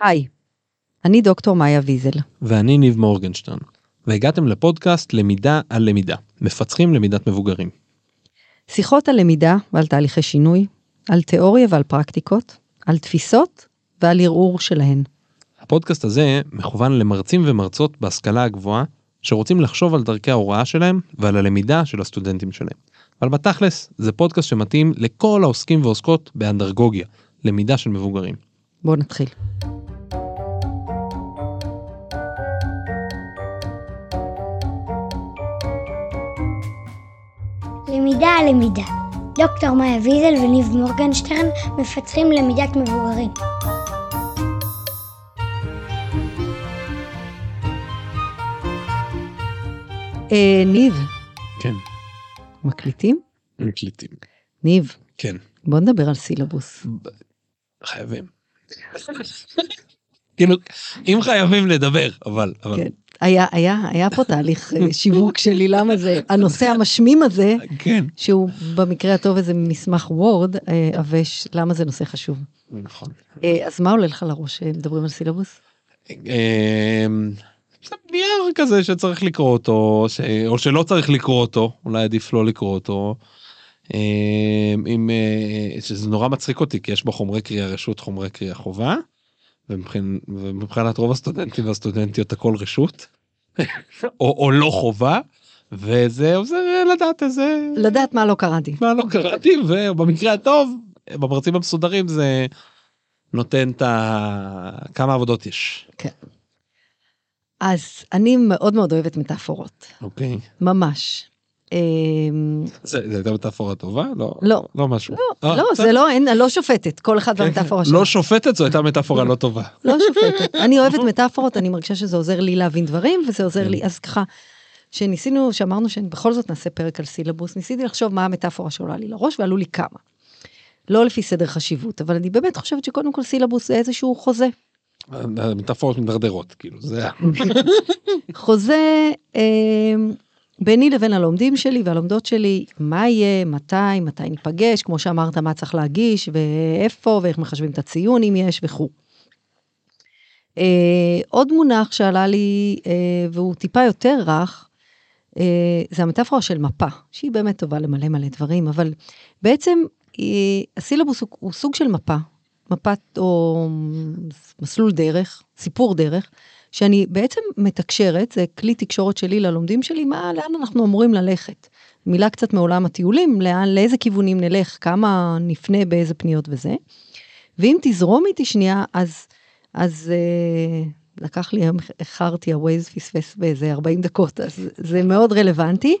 היי, אני דוקטור מאיה ויזל. ואני ניב מורגנשטרן, והגעתם לפודקאסט למידה על למידה, מפצחים למידת מבוגרים. שיחות על למידה ועל תהליכי שינוי, על תיאוריה ועל פרקטיקות, על תפיסות ועל ערעור שלהן. הפודקאסט הזה מכוון למרצים ומרצות בהשכלה הגבוהה, שרוצים לחשוב על דרכי ההוראה שלהם ועל הלמידה של הסטודנטים שלהם. אבל בתכלס, זה פודקאסט שמתאים לכל העוסקים ועוסקות באנדרגוגיה, למידה של מבוגרים. בואו נתחיל. למידה על למידה. דוקטור מאיה ויזל וניב מורגנשטרן מפתחים למידת מבוגרים. אה, ניב, כן, מקליטים? מקליטים. ניב, כן, בוא נדבר על סילבוס. חייבים. כאילו, אם חייבים לדבר, אבל, אבל, כן. היה, היה, היה פה תהליך אה, שיווק שלי, למה זה, הנושא המשמים הזה, כן. שהוא במקרה הטוב איזה מסמך וורד, אה, עבש, למה זה נושא חשוב. נכון. אה, אז מה עולה לך לראש כשמדברים על סילבוס? אמ, זה נייר כזה שצריך לקרוא אותו, ש... או שלא צריך לקרוא אותו, אולי עדיף לא לקרוא אותו. אמ, עם, אה, שזה נורא מצחיק אותי כי יש בו חומרי קריאה רשות חומרי קריאה חובה. ומבחינ... ומבחינת רוב הסטודנטים והסטודנטיות הכל רשות. או, או לא חובה. וזה עוזר לדעת איזה לדעת מה לא קראתי. מה לא קראתי ובמקרה הטוב במרצים המסודרים זה נותן את ה... כמה עבודות יש. אז אני מאוד מאוד אוהבת מטאפורות, אוקיי. ממש. אמ, זה הייתה מטאפורה טובה? לא. לא, לא משהו. לא, אה, לא. זה לא, אין, אני לא שופטת, כל אחד כן, והמטאפורה כן. שלו. לא שופטת זו הייתה מטאפורה לא טובה. לא שופטת. אני אוהבת מטאפורות, אני מרגישה שזה עוזר לי להבין דברים, וזה עוזר לי, אז ככה, שניסינו, שאמרנו שבכל זאת נעשה פרק על סילבוס, ניסיתי לחשוב מה המטאפורה שעולה לי לראש, ועלו לי כמה. לא לפי סדר חשיבות, אבל אני באמת חושבת שקודם כל סילבוס זה איזשהו חוזה. המטאפורות מדרדרות כאילו זה חוזה אה, ביני לבין הלומדים שלי והלומדות שלי, מה יהיה, מתי, מתי ניפגש, כמו שאמרת, מה צריך להגיש, ואיפה, ואיך מחשבים את הציון אם יש וכו'. אה, עוד מונח שעלה לי, אה, והוא טיפה יותר רך, אה, זה המטאפורה של מפה, שהיא באמת טובה למלא מלא דברים, אבל בעצם אה, הסילבוס הוא, הוא סוג של מפה, מפת או מסלול דרך, סיפור דרך, שאני בעצם מתקשרת, זה כלי תקשורת שלי ללומדים שלי, מה, לאן אנחנו אמורים ללכת. מילה קצת מעולם הטיולים, לאן, לאיזה כיוונים נלך, כמה נפנה באיזה פניות וזה. ואם תזרום איתי שנייה, אז, אז אה, לקח לי, איחרתי, הווייז פספס באיזה 40 דקות, אז זה מאוד רלוונטי.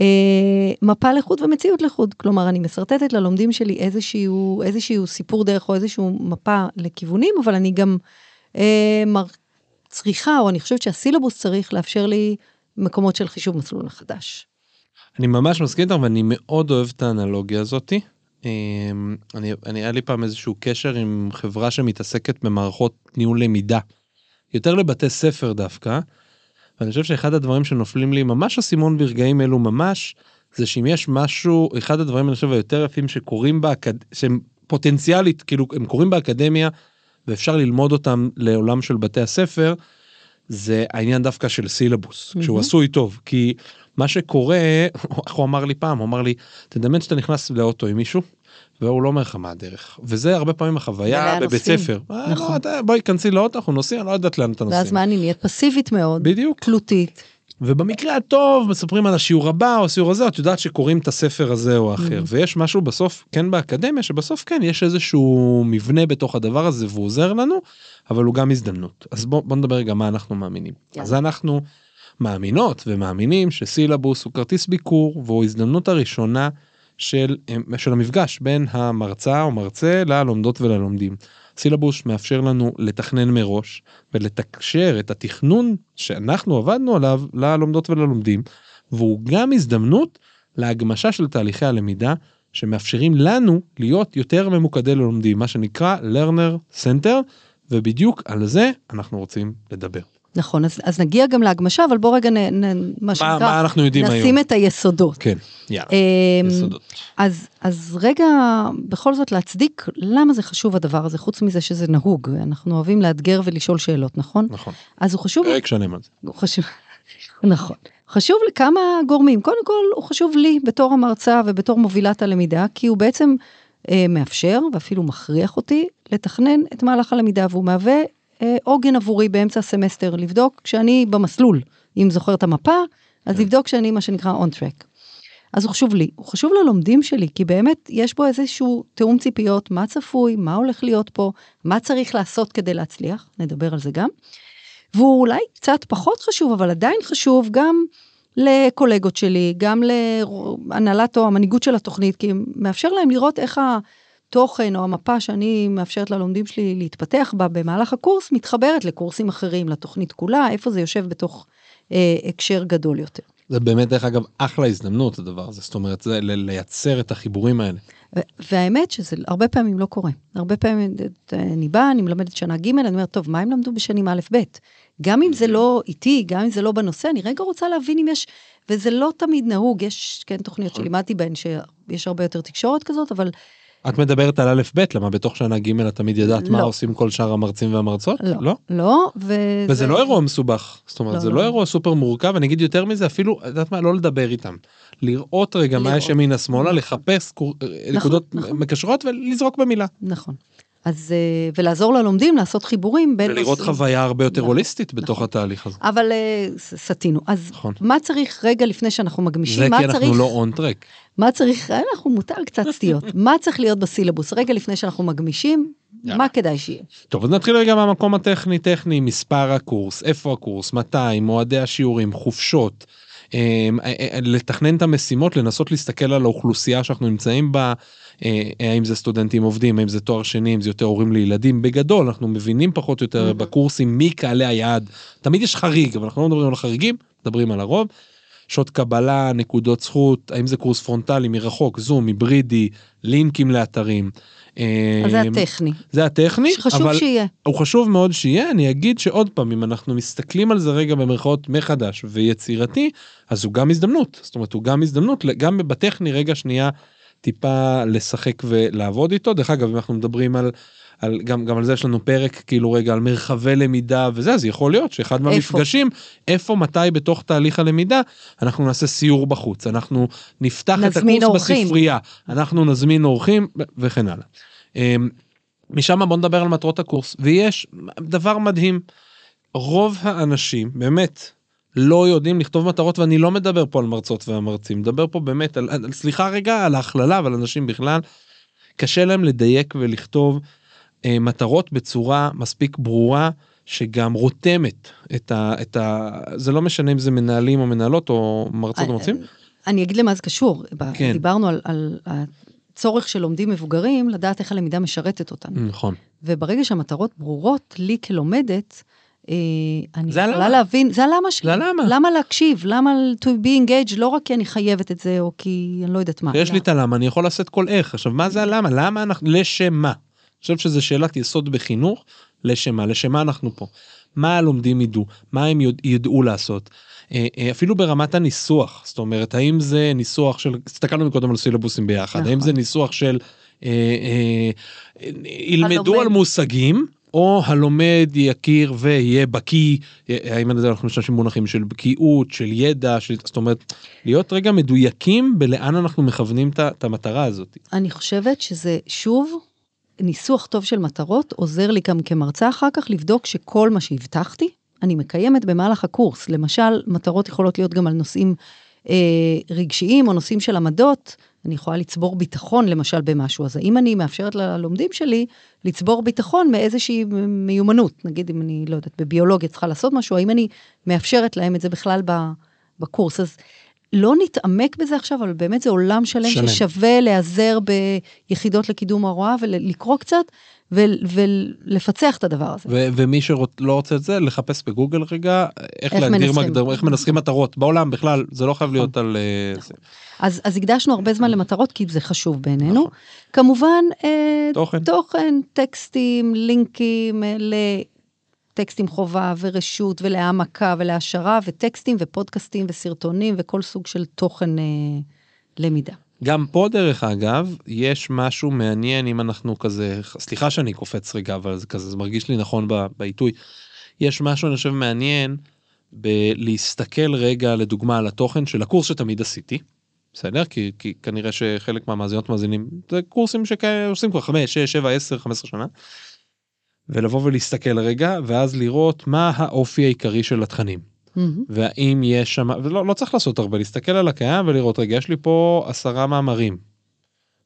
אה, מפה לחוד ומציאות לחוד, כלומר אני משרטטת ללומדים שלי איזשהו, איזשהו סיפור דרך או איזשהו מפה לכיוונים, אבל אני גם אה, מר, צריכה, או אני חושבת שהסילבוס צריך לאפשר לי מקומות של חישוב מסלול מחדש. אני ממש מסכים איתך ואני מאוד אוהב את האנלוגיה הזאתי. אמ, אני אני היה לי פעם איזשהו קשר עם חברה שמתעסקת במערכות ניהול למידה. יותר לבתי ספר דווקא. ואני חושב שאחד הדברים שנופלים לי ממש אסימון ברגעים אלו ממש זה שאם יש משהו אחד הדברים אני חושב היותר יפים שקורים באקד... שהם פוטנציאלית כאילו הם קורים באקדמיה ואפשר ללמוד אותם לעולם של בתי הספר. זה העניין דווקא של סילבוס כשהוא מהמם. עשוי טוב כי מה שקורה איך הוא אמר לי פעם הוא אמר לי תדמיין שאתה נכנס לאוטו עם מישהו. והוא לא אומר לך מה הדרך וזה הרבה פעמים החוויה בבית נוסעים. ספר. אה, נכון. לא, אתה- בואי כנסי לאוטו אנחנו נוסעים אני לא יודעת לאן אתה נוסע. ואז מה אני נהיית פסיבית מאוד, בדיוק. תלותית. ובמקרה הטוב מספרים על השיעור הבא או השיעור הזה את יודעת שקוראים את הספר הזה או האחר Mhm. ויש משהו בסוף כן באקדמיה שבסוף כן יש איזשהו מבנה בתוך הדבר הזה והוא עוזר לנו אבל הוא גם הזדמנות אז בוא, בוא נדבר רגע מה אנחנו מאמינים יאללה. אז אנחנו מאמינות ומאמינים שסילבוס הוא כרטיס ביקור והוא הזדמנות הראשונה של, של המפגש בין המרצה או מרצה ללומדות וללומדים. סילבוס מאפשר לנו לתכנן מראש ולתקשר את התכנון שאנחנו עבדנו עליו ללומדות וללומדים והוא גם הזדמנות להגמשה של תהליכי הלמידה שמאפשרים לנו להיות יותר ממוקדי ללומדים מה שנקרא learner center ובדיוק על זה אנחנו רוצים לדבר. נכון, אז, אז נגיע גם להגמשה, אבל בוא רגע נ, נ, מה שנקרא, מה אנחנו יודעים היום? נשים את היסודות. כן, יאללה, אמ, יסודות. אז, אז רגע, בכל זאת להצדיק למה זה חשוב הדבר הזה, חוץ מזה שזה נהוג, אנחנו אוהבים לאתגר ולשאול שאלות, נכון? נכון, אז הוא חשוב, פרק שלם על זה. הוא חשוב, נכון. חשוב לכמה גורמים, קודם כל הוא חשוב לי בתור המרצה ובתור מובילת הלמידה, כי הוא בעצם אה, מאפשר ואפילו מכריח אותי לתכנן את מהלך הלמידה, והוא מהווה עוגן עבורי באמצע הסמסטר, לבדוק כשאני במסלול, אם זוכר את המפה, אז כן. לבדוק שאני מה שנקרא on track. אז הוא חשוב לי, הוא חשוב ללומדים שלי, כי באמת יש בו איזשהו תיאום ציפיות, מה צפוי, מה הולך להיות פה, מה צריך לעשות כדי להצליח, נדבר על זה גם. והוא אולי קצת פחות חשוב, אבל עדיין חשוב גם לקולגות שלי, גם להנהלת או המנהיגות של התוכנית, כי מאפשר להם לראות איך התוכן או המפה שאני מאפשרת ללומדים שלי להתפתח בה במהלך הקורס, מתחברת לקורסים אחרים, לתוכנית כולה, איפה זה יושב בתוך אה, הקשר גדול יותר. זה באמת דרך אגב אחלה הזדמנות הדבר הזה, זאת אומרת זה לייצר את החיבורים האלה. והאמת שזה הרבה פעמים לא קורה. הרבה פעמים את- אני באה, אני מלמדת שנה ג', אני אומרת, טוב, מה הם למדו בשנים א', ב'? גם אם זה לא איתי, גם אם זה לא בנושא, אני רגע רוצה להבין אם יש, וזה לא תמיד נהוג, יש כן תוכניות נכון. שלימדתי בהן שיש הרבה יותר תקשורת כזאת, אבל את מדברת על א' ב', למה בתוך שנה ג' את תמיד יודעת מה לא. עושים כל שאר המרצים והמרצות? לא. לא? לא, וזה... וזה לא אירוע מסובך, זאת אומרת לא, זה לא. לא אירוע סופר מורכב, אני אגיד יותר מזה אפילו, את יודעת מה, לא לדבר איתם. לראות רגע מה לראות. יש ימינה שמאלה, נכון. לחפש קור- נקודות נכון. מקשרות ולזרוק במילה. נכון. אז, אה, ולעזור ללומדים לעשות חיבורים בין... ולראות נושאים. חוויה הרבה יותר נכון, הוליסטית בתוך נכון. התהליך הזה. אבל אה, סטינו. אז נכון. מה צריך רגע לפני שאנחנו מגמישים? זה כי צריך... אנחנו לא און טרק. מה צריך, אנחנו מותר קצת סטיות, מה צריך להיות בסילבוס רגע לפני שאנחנו מגמישים, יאללה. מה כדאי שיהיה. טוב אז נתחיל רגע מהמקום הטכני טכני מספר הקורס איפה הקורס מתי מועדי השיעורים חופשות. אה, אה, לתכנן את המשימות לנסות להסתכל על האוכלוסייה שאנחנו נמצאים בה אה, האם זה סטודנטים עובדים האם זה תואר שני אם זה יותר הורים לילדים בגדול אנחנו מבינים פחות או יותר אהמ. בקורסים מי קהלי היעד תמיד יש חריג אבל אנחנו לא מדברים על החריגים מדברים על הרוב. שעות קבלה נקודות זכות האם זה קורס פרונטלי מרחוק זום היברידי לינקים לאתרים. אז זה אמ, הטכני, זה הטכני שחשוב אבל שיהיה. הוא חשוב מאוד שיהיה אני אגיד שעוד פעם אם אנחנו מסתכלים על זה רגע במרכאות מחדש ויצירתי אז הוא גם הזדמנות זאת אומרת הוא גם הזדמנות גם בטכני רגע שנייה טיפה לשחק ולעבוד איתו דרך אגב אם אנחנו מדברים על. על גם גם על זה יש לנו פרק כאילו רגע על מרחבי למידה וזה אז יכול להיות שאחד מהמפגשים איפה מתי בתוך תהליך הלמידה אנחנו נעשה סיור בחוץ אנחנו נפתח את הקורס אורחים. בספרייה אנחנו נזמין אורחים וכן הלאה. אמ, משם בוא נדבר על מטרות הקורס ויש דבר מדהים רוב האנשים באמת לא יודעים לכתוב מטרות ואני לא מדבר פה על מרצות והמרצים מדבר פה באמת על, על סליחה רגע על ההכללה אבל אנשים בכלל קשה להם לדייק ולכתוב אה, מטרות בצורה מספיק ברורה שגם רותמת את ה, את ה... זה לא משנה אם זה מנהלים או מנהלות או מרצות או מרצים. אני אגיד למה זה קשור, כן. דיברנו על, על הצורך של לומדים מבוגרים לדעת איך הלמידה משרתת אותנו, נכון. וברגע שהמטרות ברורות לי כלומדת, אה, אני זה יכולה. להבין, זה הלמה שלי, זה הלמה. למה להקשיב, למה to be engaged, לא רק כי אני חייבת את זה או כי אני לא יודעת מה. יש לי את הלמה אני יכול לעשות כל איך עכשיו מה זה הלמה למה אנחנו לשם מה. אני חושב שזה שאלת יסוד בחינוך לשם מה לשם מה אנחנו פה. מה הלומדים ידעו מה הם ידעו לעשות. אה, אה, אפילו ברמת הניסוח זאת אומרת האם זה ניסוח של הסתכלנו קודם על סילבוסים ביחד נכון. האם זה ניסוח של אה, אה, אה, ילמדו. על מושגים. או הלומד יכיר ויהיה בקיא, אה, האם על זה אנחנו משתמשים במונחים של בקיאות, של ידע, של, זאת אומרת, להיות רגע מדויקים בלאן אנחנו מכוונים את המטרה הזאת. אני חושבת שזה שוב ניסוח טוב של מטרות עוזר לי גם כמרצה אחר כך לבדוק שכל מה שהבטחתי אני מקיימת במהלך הקורס. למשל, מטרות יכולות להיות גם על נושאים אה, רגשיים או נושאים של עמדות. אני יכולה לצבור ביטחון למשל במשהו, אז האם אני מאפשרת ללומדים שלי לצבור ביטחון מאיזושהי מיומנות, נגיד אם אני לא יודעת בביולוגיה צריכה לעשות משהו, האם אני מאפשרת להם את זה בכלל בקורס, אז לא נתעמק בזה עכשיו, אבל באמת זה עולם שלם. ששווה להיעזר ביחידות לקידום ההוראה ולקרוא קצת ולפצח את הדבר הזה. ומי שלא רוצה את זה, לחפש בגוגל רגע, איך להגדיר. מגדר, איך מנסחים מטרות בעולם בכלל, זה לא חייב להיות על... אה, זה. אז, אז הקדשנו הרבה זמן למטרות כי זה חשוב בעינינו. נכון. כמובן, אה, תוכן. תוכן, טקסטים, לינקים אה, טקסטים חובה ורשות ולהעמקה ולהעשרה וטקסטים ופודקאסטים וסרטונים וכל סוג של תוכן אה, למידה. גם פה דרך אגב יש משהו מעניין אם אנחנו כזה סליחה שאני קופץ רגע אבל זה כזה זה מרגיש לי נכון בעיתוי. יש משהו אני חושב מעניין בלהסתכל רגע לדוגמה על התוכן של הקורס שתמיד עשיתי. בסדר כי, כי כנראה שחלק מהמאזינות מאזינים זה קורסים שעושים כבר 5 6 7 10 15 שנה. ולבוא ולהסתכל רגע ואז לראות מה האופי העיקרי של התכנים. מהמם. והאם יש שם ולא לא צריך לעשות הרבה להסתכל על הקיים ולראות רגע יש לי פה עשרה מאמרים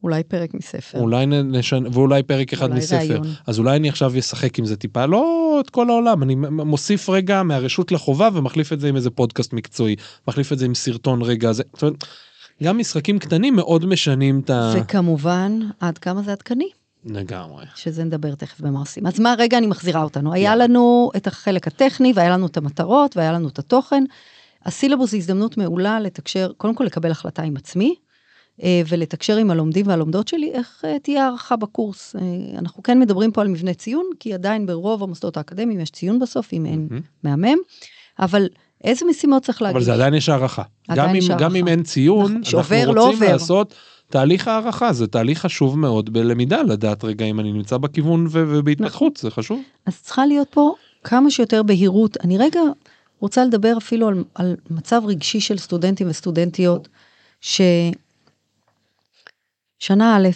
אולי פרק מספר. אולי נ- נשן ואולי פרק אחד אולי מספר ראיון. אז אולי אני עכשיו אשחק עם זה טיפה לא את כל העולם אני מוסיף רגע מהרשות לחובה ומחליף את זה עם איזה פודקאסט מקצועי מחליף את זה עם סרטון רגע זה זאת אומרת, גם משחקים קטנים מאוד משנים את ה... וכמובן, עד כמה זה עדכני, לגמרי. שזה נדבר תכף במה עושים. אז מה, רגע, אני מחזירה אותנו. היה. לנו את החלק הטכני, והיה לנו את המטרות, והיה לנו את התוכן. הסילבוס היא הזדמנות מעולה לתקשר, קודם כל לקבל החלטה עם עצמי, אה, ולתקשר עם הלומדים והלומדות שלי, איך אה, תהיה הערכה בקורס. אה, אנחנו כן מדברים פה על מבנה ציון, כי עדיין ברוב המוסדות האקדמיים יש ציון בסוף, אם אין מהמם. אבל איזה משימות צריך להגיד? אבל זה עדיין יש הערכה. עדיין גם יש אם, גם הערכה. אם אין ציון, אנחנו לא רוצים עובר. לעשות תהליך הערכה, זה תהליך חשוב מאוד בלמידה, לדעת רגע אם אני נמצא בכיוון ובהתפתחות, זה חשוב. אז צריכה להיות פה כמה שיותר בהירות. אני רגע רוצה לדבר אפילו על, על מצב רגשי של סטודנטים וסטודנטיות, ששנה א',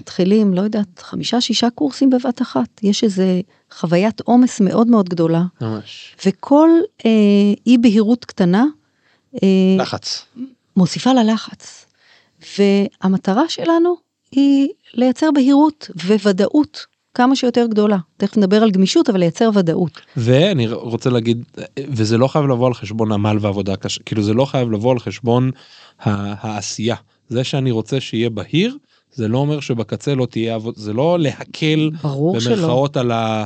מתחילים, לא יודעת, חמישה, שישה קורסים בבת אחת. יש איזה חוויית עומס מאוד מאוד גדולה, ממש. וכל אה, אי בהירות קטנה אה, לחץ. מוסיפה ללחץ. והמטרה שלנו היא לייצר בהירות וודאות כמה שיותר גדולה. תכף נדבר על גמישות, אבל לייצר ודאות. ואני רוצה להגיד, וזה לא חייב לבוא על חשבון עמל ועבודה קשה, כאילו זה לא חייב לבוא על חשבון העשייה. זה שאני רוצה שיהיה בהיר, זה לא אומר שבקצה לא תהיה עבודה, זה לא להקל ברור שלא. במרכאות על ה...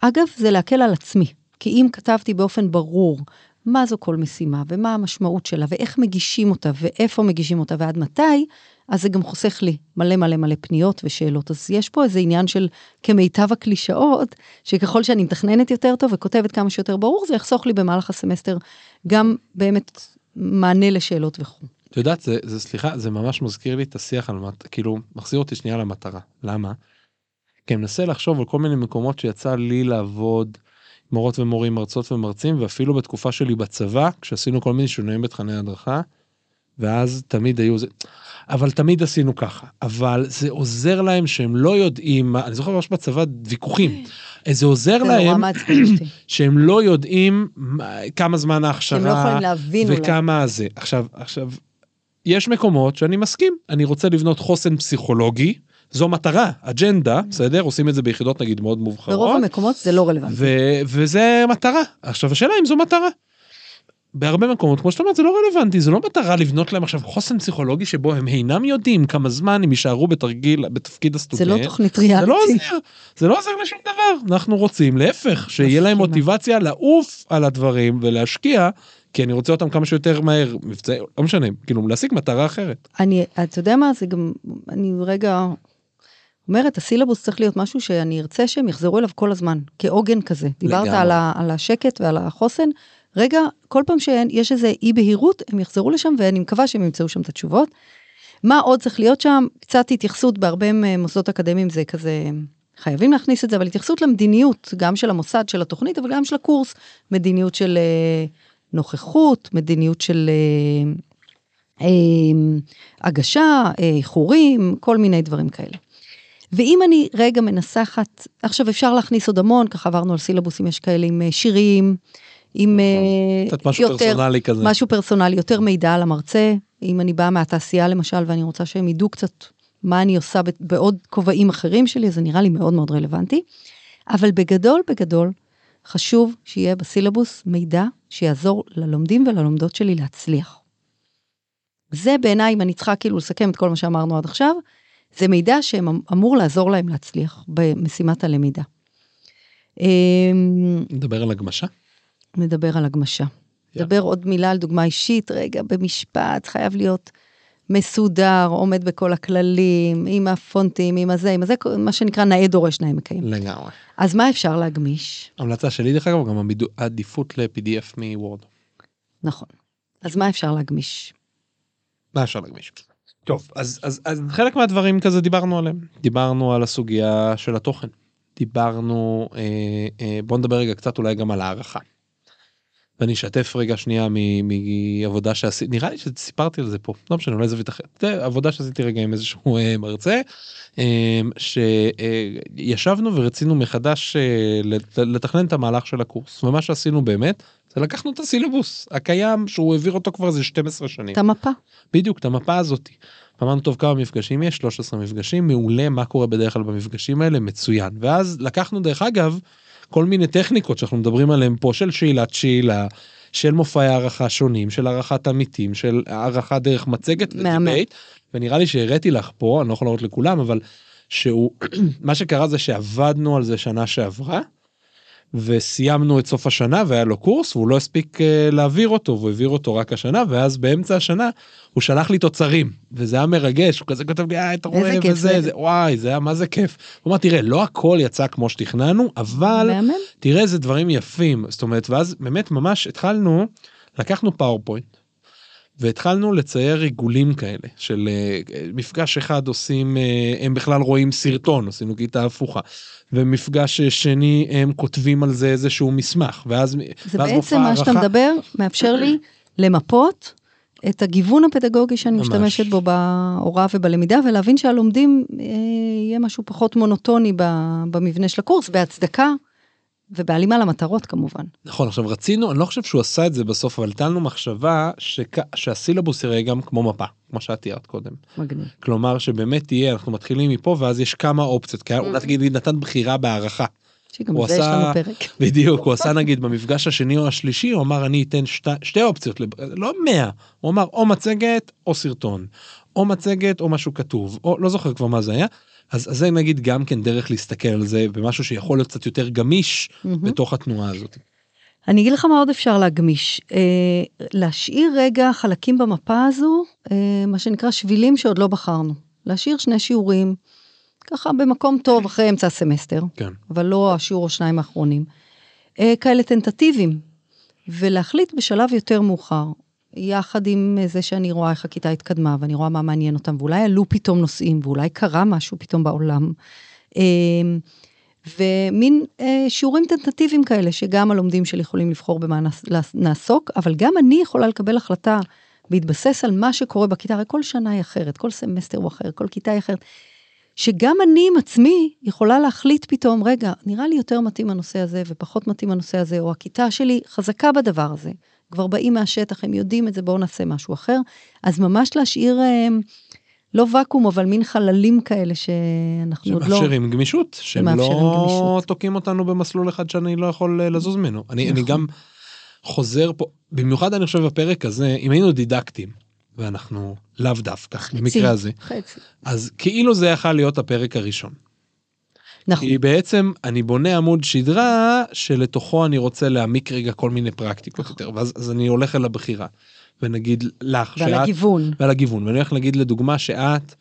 אגב, זה להקל על עצמי. כי אם כתבתי באופן ברור מה זו כל משימה, ומה המשמעות שלה, ואיך מגישים אותה, ואיפה מגישים אותה, ועד מתי, אז זה גם חוסך לי מלא מלא מלא פניות ושאלות. אז יש פה איזה עניין של כמיטב הקלישאות, שככל שאני מתכננת יותר טוב וכותבת כמה שיותר ברור, זה יחסוך לי במהלך הסמסטר גם באמת מענה לשאלות וכו'. את יודעת, זה, זה סליחה, זה ממש מזכיר לי את השיח על, מת- כאילו, מחזיר אותי שנייה למטרה. למה? כי אני מנסה לחשוב על כל מיני מקומות שיצא לי לעבוד, מורות ומורים, מרצות ומרצים, ואפילו בתקופה שלי בצבא, כשעשינו כל מיני שינויים בתכני הדרכה, ואז תמיד היו זה, אבל תמיד עשינו ככה, אבל זה עוזר להם שהם לא יודעים, אני זוכר ממש בצבא ויכוחים, זה עוזר זה להם. שהם לא יודעים מה- כמה זמן ההכשרה, הם לא יכולים להבין אולי. וכמה זה. עכשיו, עכשיו, יש מקומות שאני מסכים, אני רוצה לבנות חוסן פסיכולוגי, זו מטרה, אג'נדה, בסדר? עושים את זה ביחידות נגיד מאוד מובחרות. ברוב המקומות זה לא רלוונטי. ו- וזה מטרה. עכשיו השאלה אם זו מטרה. בהרבה מקומות, כמו שאתה אומר, זה לא רלוונטי, זה לא מטרה לבנות להם עכשיו חוסן פסיכולוגי שבו הם אינם יודעים כמה זמן הם יישארו בתרגיל, בתפקיד הסטודנט. זה לא תוכנית זה לא ריאליטי. עוזר, זה לא עוזר לשום דבר. אנחנו רוצים, להפך, שיהיה להם. מוטיבציה לעוף על הדברים ולהשקיע, כי אני רוצה אותם כמה שיותר מהר, מבצעי, לא משנה, כאילו להשיג מטרה אחרת. אני, אתה יודע מה, זה גם, אני רגע אומרת, הסילבוס צריך להיות משהו שאני ארצה שהם יחזרו אליו כל הזמן, כעוגן כזה. דיברת. על, ה, על השקט ועל החוסן, רגע, כל פעם שיש איזה אי בהירות, הם יחזרו לשם, ואני מקווה שהם ימצאו שם את התשובות. מה עוד צריך להיות שם? קצת התייחסות בהרבה מוסדות אקדמיים זה כזה, חייבים להכניס את זה, אבל התייחסות למדיניות, גם של המוסד, של התוכנית, אבל גם של הקורס. מדיניות של אה, נוכחות, מדיניות של אה, אה, הגשה, אה, איחורים, כל מיני דברים כאלה. ואם אני רגע מנסחת, עכשיו אפשר להכניס עוד המון, ככה עברנו על סילבוסים, יש כאלה עם אה, שירים, עם אה, קצת משהו פרסונלי כזה. משהו פרסונלי, יותר מידע על המרצה. אם אני באה מהתעשייה למשל, ואני רוצה שהם ידעו קצת מה אני עושה בעוד כובעים אחרים שלי, זה נראה לי מאוד מאוד רלוונטי. אבל בגדול, בגדול, חשוב שיהיה בסילבוס מידע שיעזור ללומדים וללומדות שלי להצליח. זה בעיניי, אם אני צריכה כאילו לסכם את כל מה שאמרנו עד עכשיו, זה מידע שאמור לעזור להם להצליח במשימת הלמידה. אמ, נדבר על הגמשה? נדבר על הגמשה. נדבר עוד מילה על דוגמה אישית, רגע, במשפט, חייב להיות מסודר, עומד בכל הכללים, עם הפונטים, עם הזה, עם הזה, מה שנקרא נאה דורש נאה מקיים. לגמרי. אז מה אפשר להגמיש? המלצה שלי דרך אגב, גם עדיפות ל-PDF מוורד. נכון. אז מה אפשר להגמיש? מה אפשר להגמיש? טוב, אז, אז, אז חלק מהדברים כזה דיברנו עליהם. דיברנו על הסוגיה של התוכן. דיברנו, אה, אה, בוא נדבר רגע קצת אולי גם על הערכה. ואני אשתף רגע שנייה מעבודה שעשיתי, נראה לי שסיפרתי על זה פה, לא משנה, אולי זווית אחרת. עבודה שעשיתי רגע עם איזשהו אה, מרצה, אה, שישבנו ורצינו מחדש אה, לת- לתכנן את המהלך של הקורס. ומה שעשינו באמת, זה לקחנו את הסילבוס הקיים שהוא העביר אותו כבר איזה 12 שנים. את המפה. בדיוק את המפה הזאת. אמרנו טוב כמה מפגשים יש 13 מפגשים מעולה מה קורה בדרך כלל במפגשים האלה מצוין ואז לקחנו דרך אגב כל מיני טכניקות שאנחנו מדברים עליהם פה של שאלת שאלה של מופעי הערכה שונים של הערכת עמיתים של הערכה דרך מצגת. ו debate ונראה לי שהראיתי לך פה אני לא יכול להראות לכולם אבל שהוא מה שקרה זה שעבדנו על זה שנה שעברה. וסיימנו את סוף השנה והיה לו קורס והוא לא הספיק אה, להעביר אותו והוא העביר אותו רק השנה ואז באמצע השנה הוא שלח לי תוצרים וזה היה מרגש הוא כזה כותב לי אה אתה רואה וזה זה." זה וואי זה היה מה זה כיף. הוא אמר תראה לא הכל יצא כמו שתכננו אבל. תראה איזה דברים יפים זאת אומרת ואז באמת ממש התחלנו לקחנו פאורפוינט. והתחלנו לצייר עיגולים כאלה של אה, מפגש אחד עושים אה, הם בכלל רואים סרטון עשינו כיתה הפוכה ומפגש שני הם כותבים על זה איזשהו מסמך ואז זה ואז בעצם מה שאתה מדבר, מאפשר לי למפות את הגיוון הפדגוגי שאני ממש. משתמשת בו בהוראה ובלמידה, ולהבין שהלומדים אה, יהיה משהו פחות מונוטוני במבנה של הקורס, בהצדקה ובהלימה למטרות כמובן. נכון עכשיו רצינו אני לא חושב שהוא עשה את זה בסוף אבל הייתה לנו מחשבה שכ... שהסילבוס יראה גם כמו מפה כמו שאת תיארת קודם מגניב. כלומר שבאמת תהיה אנחנו מתחילים מפה ואז יש כמה אופציות כי אולי תגיד לי נתן בחירה בהערכה שגם הוא זה יש עשה- לנו פרק. בדיוק הוא עשה נגיד במפגש השני או השלישי הוא אמר אני אתן שתי, שתי אופציות לא 100 הוא אמר או מצגת או סרטון או מצגת או משהו כתוב או לא זוכר כבר מה זה היה. אז, אז זה נגיד גם כן דרך להסתכל על זה במשהו שיכול להיות קצת יותר גמיש מהמם. בתוך התנועה הזאת. אני אגיד לך מה עוד אפשר להגמיש. אה, להשאיר רגע חלקים במפה הזו, אה, מה שנקרא שבילים שעוד לא בחרנו. להשאיר שני שיעורים, ככה במקום טוב אחרי אמצע הסמסטר, כן. אבל לא השיעור או שניים האחרונים. אה, כאלה טנטטיביים, ולהחליט בשלב יותר מאוחר, יחד עם זה שאני רואה איך הכיתה התקדמה, ואני רואה מה מעניין אותם, ואולי עלו פתאום נושאים, ואולי קרה משהו פתאום בעולם. אה, ומין אה, שיעורים טנטטיביים כאלה, שגם הלומדים שלי יכולים לבחור במה נעסוק, אבל גם אני יכולה לקבל החלטה בהתבסס על מה שקורה בכיתה, הרי כל שנה היא אחרת, כל סמסטר הוא אחר, כל כיתה היא אחרת. שגם אני עם עצמי יכולה להחליט פתאום, רגע, נראה לי יותר מתאים הנושא הזה ופחות מתאים הנושא הזה, או הכיתה שלי חזקה בדבר הזה. כבר באים מהשטח, הם יודעים את זה, בואו נעשה משהו אחר. אז ממש להשאיר, אה, לא ואקום, אבל מין חללים כאלה שאנחנו עוד לא... שמאפשרים גמישות שהם לא גמישות. תוקעים אותנו במסלול אחד שאני לא יכול אה, לזוז ממנו אני, אני נכון. גם חוזר פה במיוחד אני חושב בפרק הזה אם היינו דידקטים ואנחנו לאו דווקא במקרה הזה חצי. אז כאילו זה יכול להיות הפרק הראשון. נכון, כי בעצם אני בונה עמוד שדרה שלתוכו אני רוצה להעמיק רגע כל מיני פרקטיקות יותר ואז אז אני הולך אל הבחירה ונגיד לך ועל שאת הגיוון. ועל הגיוון ואני הולך להגיד לדוגמה שאת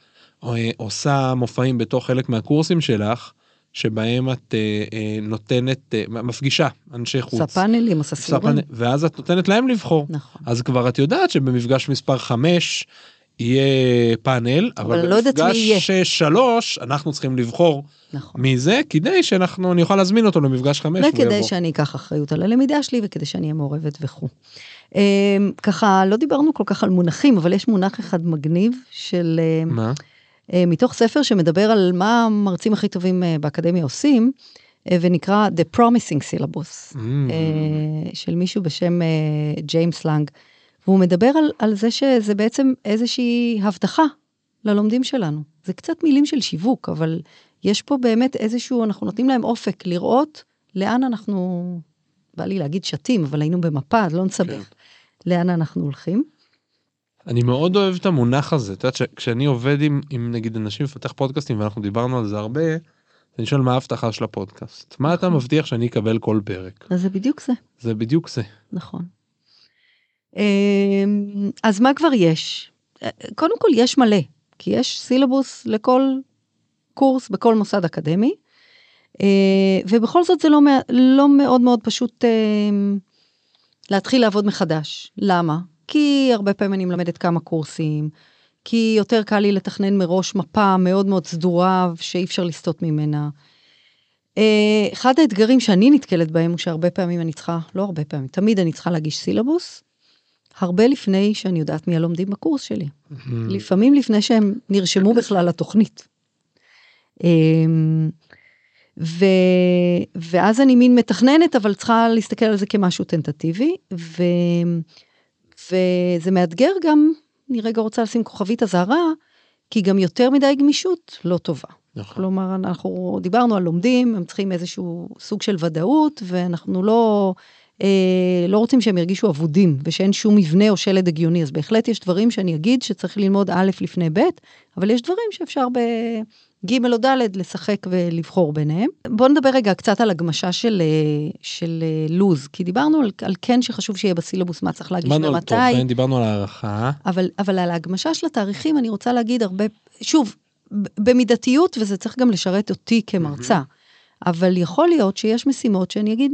אה, עושה מופעים בתוך חלק מהקורסים שלך שבהם את אה, אה, נותנת אה, מפגישה אנשי חוץ. עושה פאנלים, עושה סיורים. ואז את נותנת להם לבחור. נכון. אז כבר את יודעת שבמפגש מספר 5 יהיה פאנל אבל, אבל לא. במפגש 3 אנחנו צריכים לבחור נכון. מי זה כדי שאנחנו אני אוכל להזמין אותו למפגש 5 וכדי שאני אקח אחריות על הלמידה שלי וכדי שאני אהיה מעורבת וכו'. אמ, ככה לא דיברנו כל כך על מונחים אבל יש מונח אחד מגניב של אמ, מה? אה, מתוך ספר שמדבר על מה המרצים הכי טובים אה, באקדמיה עושים אה, ונקרא The Promising Syllabus Mm. אה, של מישהו בשם ג'יימס לנג. והוא מדבר על, על זה שזה בעצם איזושהי הבטחה ללומדים שלנו. זה קצת מילים של שיווק, אבל יש פה באמת איזשהו, אנחנו נותנים להם אופק לראות לאן אנחנו, בא לי להגיד שתים, אבל היינו במפה, אז לא נסבך. כן. לאן אנחנו הולכים. אני מאוד אוהב את המונח הזה את יודעת שכשאני עובד עם, עם נגיד אנשים מפתח פודקאסטים ואנחנו דיברנו על זה הרבה. אני שואל מה ההבטחה של הפודקאסט מה אתה מבטיח שאני אקבל כל פרק אז זה בדיוק זה, זה בדיוק זה נכון. אמ, אז מה כבר יש? קודם כל יש מלא, כי יש סילבוס לכל קורס בכל מוסד אקדמי, אה, ובכל זאת זה לא, לא מאוד מאוד פשוט אה, להתחיל לעבוד מחדש. למה? כי הרבה פעמים אני מלמדת כמה קורסים, כי יותר קל לי לתכנן מראש מפה מאוד מאוד סדורה שאי אפשר לסטות ממנה. אה, אחד האתגרים שאני נתקלת בהם הוא שהרבה פעמים אני צריכה, לא הרבה פעמים, תמיד אני צריכה להגיש סילבוס, הרבה לפני שאני יודעת מי הלומדים בקורס שלי. Mm-hmm. לפעמים לפני שהם נרשמו בכלל לתוכנית. אמ, ו, ואז אני מין מתכננת, אבל צריכה להסתכל על זה כמשהו טנטטיבי, ו, וזה מאתגר גם, אני רגע רוצה לשים כוכבית אזהרה, כי גם יותר מדי גמישות לא טובה. נכון. כלומר, אנחנו דיברנו על לומדים, הם צריכים איזשהו סוג של ודאות, ואנחנו לא, לא רוצים שהם ירגישו אבודים, ושאין שום מבנה או שלד הגיוני, אז בהחלט יש דברים שאני אגיד שצריך ללמוד א' לפני ב', אבל יש דברים שאפשר ב... ג' או ד' לשחק ולבחור ביניהם. בואו נדבר רגע קצת על הגמשה של, אה, של אה, לוז, כי דיברנו על, על כן שחשוב שיהיה בסילבוס מה צריך להגיש ומתי. דיברנו על תוכן, דיברנו על הערכה. אבל, אבל על ההגמשה של התאריכים אני רוצה להגיד הרבה, שוב, במידתיות, וזה צריך גם לשרת אותי כמרצה, אבל יכול להיות שיש משימות שאני אגיד,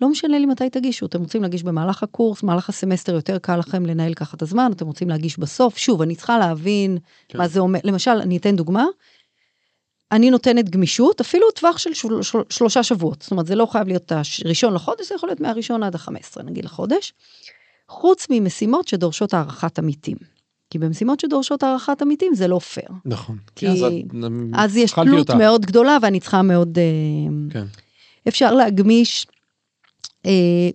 לא משנה לי מתי תגישו, אתם רוצים להגיש במהלך הקורס, במהלך הסמסטר יותר קל לכם לנהל ככה את הזמן, אתם רוצים להגיש בסוף, שוב, אני צריכה להבין כן. מה זה אומר, למשל, אני אתן דוגמה, אני נותנת גמישות, אפילו טווח של של, של, שלושה שבועות, זאת אומרת, זה לא חייב להיות הראשון לחודש, זה יכול להיות מהראשון עד ה-15, נגיד לחודש, חוץ ממשימות שדורשות הערכת עמיתים. כי במשימות שדורשות הערכת עמיתים זה לא פייר. נכון. כי אז, אז יש תלות אותה. מאוד גדולה ואני צריכה מאוד... אה, כן. אפשר להגמיש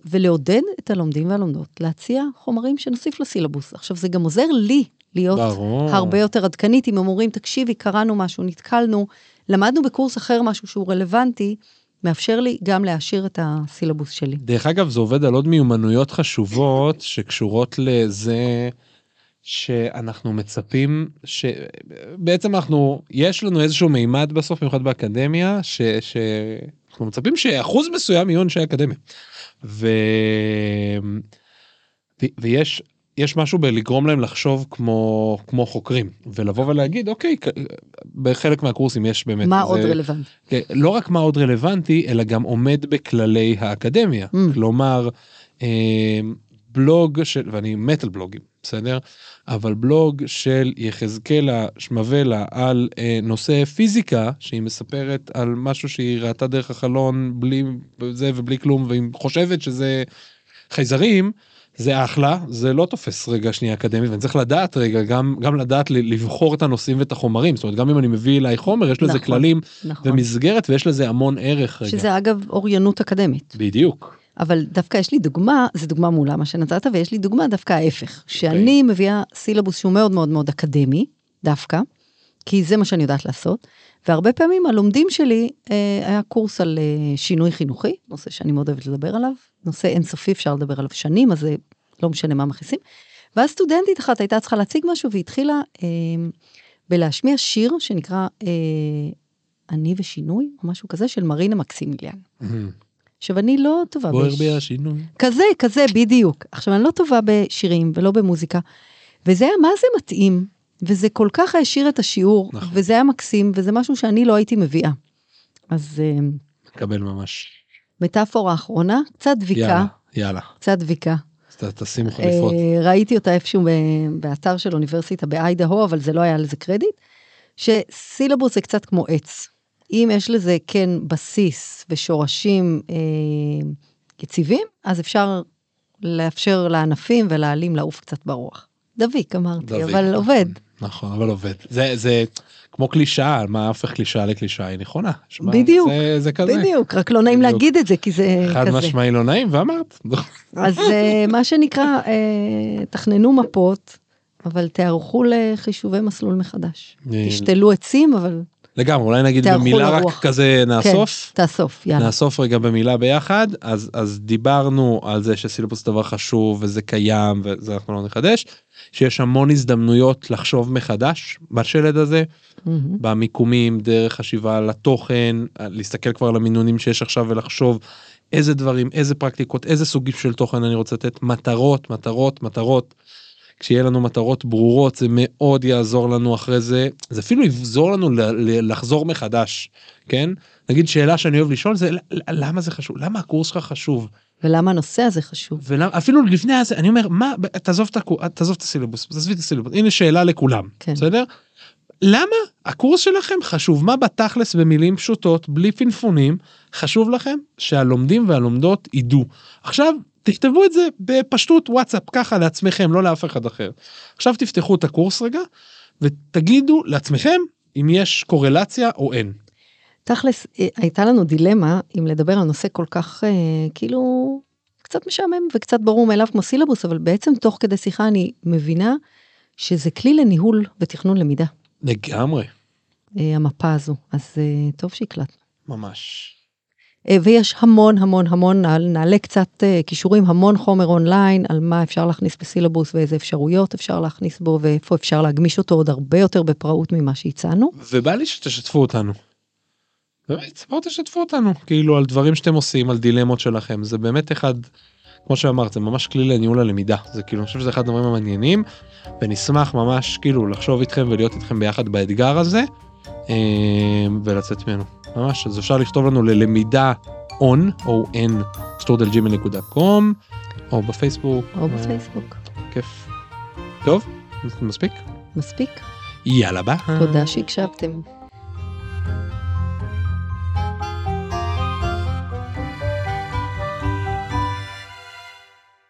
ולעודד את הלומדים והלומדות להציע חומרים שנוסיף לסילבוס. עכשיו זה גם עוזר לי להיות ברור. הרבה יותר עדכנית אם הם אומרים תקשיבי קראנו משהו נתקלנו למדנו בקורס אחר משהו שהוא רלוונטי. מאפשר לי גם להעשיר את הסילבוס שלי. דרך אגב זה עובד על עוד מיומנויות חשובות שקשורות לזה שאנחנו מצפים שבעצם אנחנו יש לנו איזשהו מימד בסוף במיוחד באקדמיה ש, שאנחנו מצפים שאחוז מסוים יהיו אנשי אקדמיה. ו... ויש יש משהו בלגרום להם לחשוב כמו כמו חוקרים ולבוא ולהגיד אוקיי בחלק מהקורסים יש באמת מה זה, עוד רלוונטי? כן, לא רק מה עוד רלוונטי אלא גם עומד בכללי האקדמיה. Mm. כלומר אה, בלוג של ואני מת על בלוגים בסדר אבל בלוג של יחזקאלה שמבלה על אה, נושא פיזיקה שהיא מספרת על משהו שהיא ראתה דרך החלון בלי זה ובלי כלום והיא חושבת שזה חייזרים. זה אחלה זה לא תופס רגע שנייה אקדמית ואני צריך לדעת רגע גם גם לדעת לבחור את הנושאים ואת החומרים זאת אומרת גם אם אני מביא אליי חומר יש לזה נכון, כללים נכון. ומסגרת ויש לזה המון ערך רגע. שזה אגב אוריינות אקדמית. בדיוק. אבל דווקא יש לי דוגמה, זו דוגמה מעולה מה שנתת, ויש לי דוגמה דווקא ההפך, שאני okay. מביאה סילבוס שהוא מאוד מאוד מאוד אקדמי, דווקא, כי זה מה שאני יודעת לעשות, והרבה פעמים הלומדים שלי, אה, היה קורס על אה, שינוי חינוכי, נושא שאני מאוד אוהבת לדבר עליו, נושא אינסופי אפשר לדבר עליו שנים, אז זה לא משנה מה מכניסים. ואז סטודנטית אחת הייתה צריכה להציג משהו והתחילה אה, בלהשמיע שיר שנקרא אה, אני ושינוי, או משהו כזה, של מרינה מקסימיליאן. Mm-hmm. עכשיו, אני לא טובה בואר בש... בי השינוי. כזה, כזה, בדיוק. עכשיו, אני לא טובה בשירים ולא במוזיקה, וזה היה מה זה מתאים, וזה כל כך העשיר את השיעור, נכון. וזה היה מקסים, וזה משהו שאני לא הייתי מביאה. אז... אה, מקבל ממש. מטאפורה אחרונה, קצת דביקה. יאללה, יאללה. קצת דביקה. תשימו חליפות. אה, ראיתי אותה איפשהו באתר של אוניברסיטה באיידהו, אבל זה לא היה לזה קרדיט, שסילבוס זה קצת כמו עץ. אם יש לזה כן בסיס ושורשים אה, יציבים, אז אפשר לאפשר לענפים ולעלים לעוף קצת ברוח. דביק אמרתי, דביק, אבל נכון, עובד. נכון, אבל עובד. זה, זה כמו קלישאה, מה הופך קלישאה לקלישאה היא נכונה. שמה, בדיוק, זה, זה כזה. בדיוק, רק לא נעים בדיוק. להגיד את זה כי זה חד כזה. חד משמעי לא נעים ואמרת. אז אה, מה שנקרא, אה, תכננו מפות, אבל תערכו לחישובי מסלול מחדש. תשתלו עצים, אבל לגמרי אולי נגיד במילה רק כזה נאסוף כן, תאסוף יאללה נאסוף רגע במילה ביחד אז אז דיברנו על זה שסילבוס דבר חשוב וזה קיים וזה אנחנו לא נחדש שיש המון הזדמנויות לחשוב מחדש בשלד הזה mm-hmm. במיקומים דרך חשיבה על התוכן להסתכל כבר על המינונים שיש עכשיו ולחשוב איזה דברים איזה פרקטיקות איזה סוגים של תוכן אני רוצה לתת מטרות מטרות מטרות. כשיהיה לנו מטרות ברורות זה מאוד יעזור לנו אחרי זה. זה אפילו יעזור לנו לחזור מחדש כן? נגיד שאלה שאני אוהב לשאול זה "ל- למה זה חשוב? למה הקורס שלך חשוב? ולמה הנושא הזה חשוב? ולמה אפילו לפני הזה אני אומר מה תעזוב את הקורס תעזוב את הסילבוס תעזבי את הסילבוס. הנה שאלה לכולם כן. בסדר. למה הקורס שלכם חשוב? מה בתכלס במילים פשוטות בלי פינפונים חשוב לכם שהלומדים והלומדות ידעו? עכשיו תכתבו את זה בפשטות וואטסאפ ככה לעצמכם לא לאף אחד אחר. עכשיו תפתחו את הקורס רגע ותגידו לעצמכם אם יש קורלציה או אין. תכלס, אה, הייתה לנו דילמה אם לדבר על נושא כל כך, אה, כאילו, קצת משעמם וקצת ברור מאליו כמו סילבוס, אבל בעצם תוך כדי שיחה אני מבינה שזה כלי לניהול ותכנון למידה, לגמרי אה, המפה הזו. אז אה, טוב שהקלטנו. ממש. אה, ויש המון המון המון, נעל- נעלה קצת אה, כישורים, המון חומר אונליין על מה אפשר להכניס בסילבוס ואיזה אפשרויות אפשר להכניס בו ואיפה אפשר להגמיש אותו עוד הרבה יותר בפראות ממה שהצענו. ובא לי שתשתפו אותנו. באמת, בואו תשתפו אותנו, כאילו על דברים שאתם עושים, על דילמות שלכם, זה באמת אחד, כמו שאמרת, זה ממש כלי לניהול הלמידה, זה כאילו, אני חושב שזה אחד הדברים המעניינים, ונשמח ממש כאילו לחשוב איתכם ולהיות איתכם ביחד באתגר הזה, אה, ולצאת ממנו, ממש, אז אפשר לכתוב לנו ללמידה on, או n, סטורדלג'ימל.קום, או בפייסבוק, או בפייסבוק. כיף. טוב, מספיק? מספיק. יאללה ביי. תודה שהקשבתם.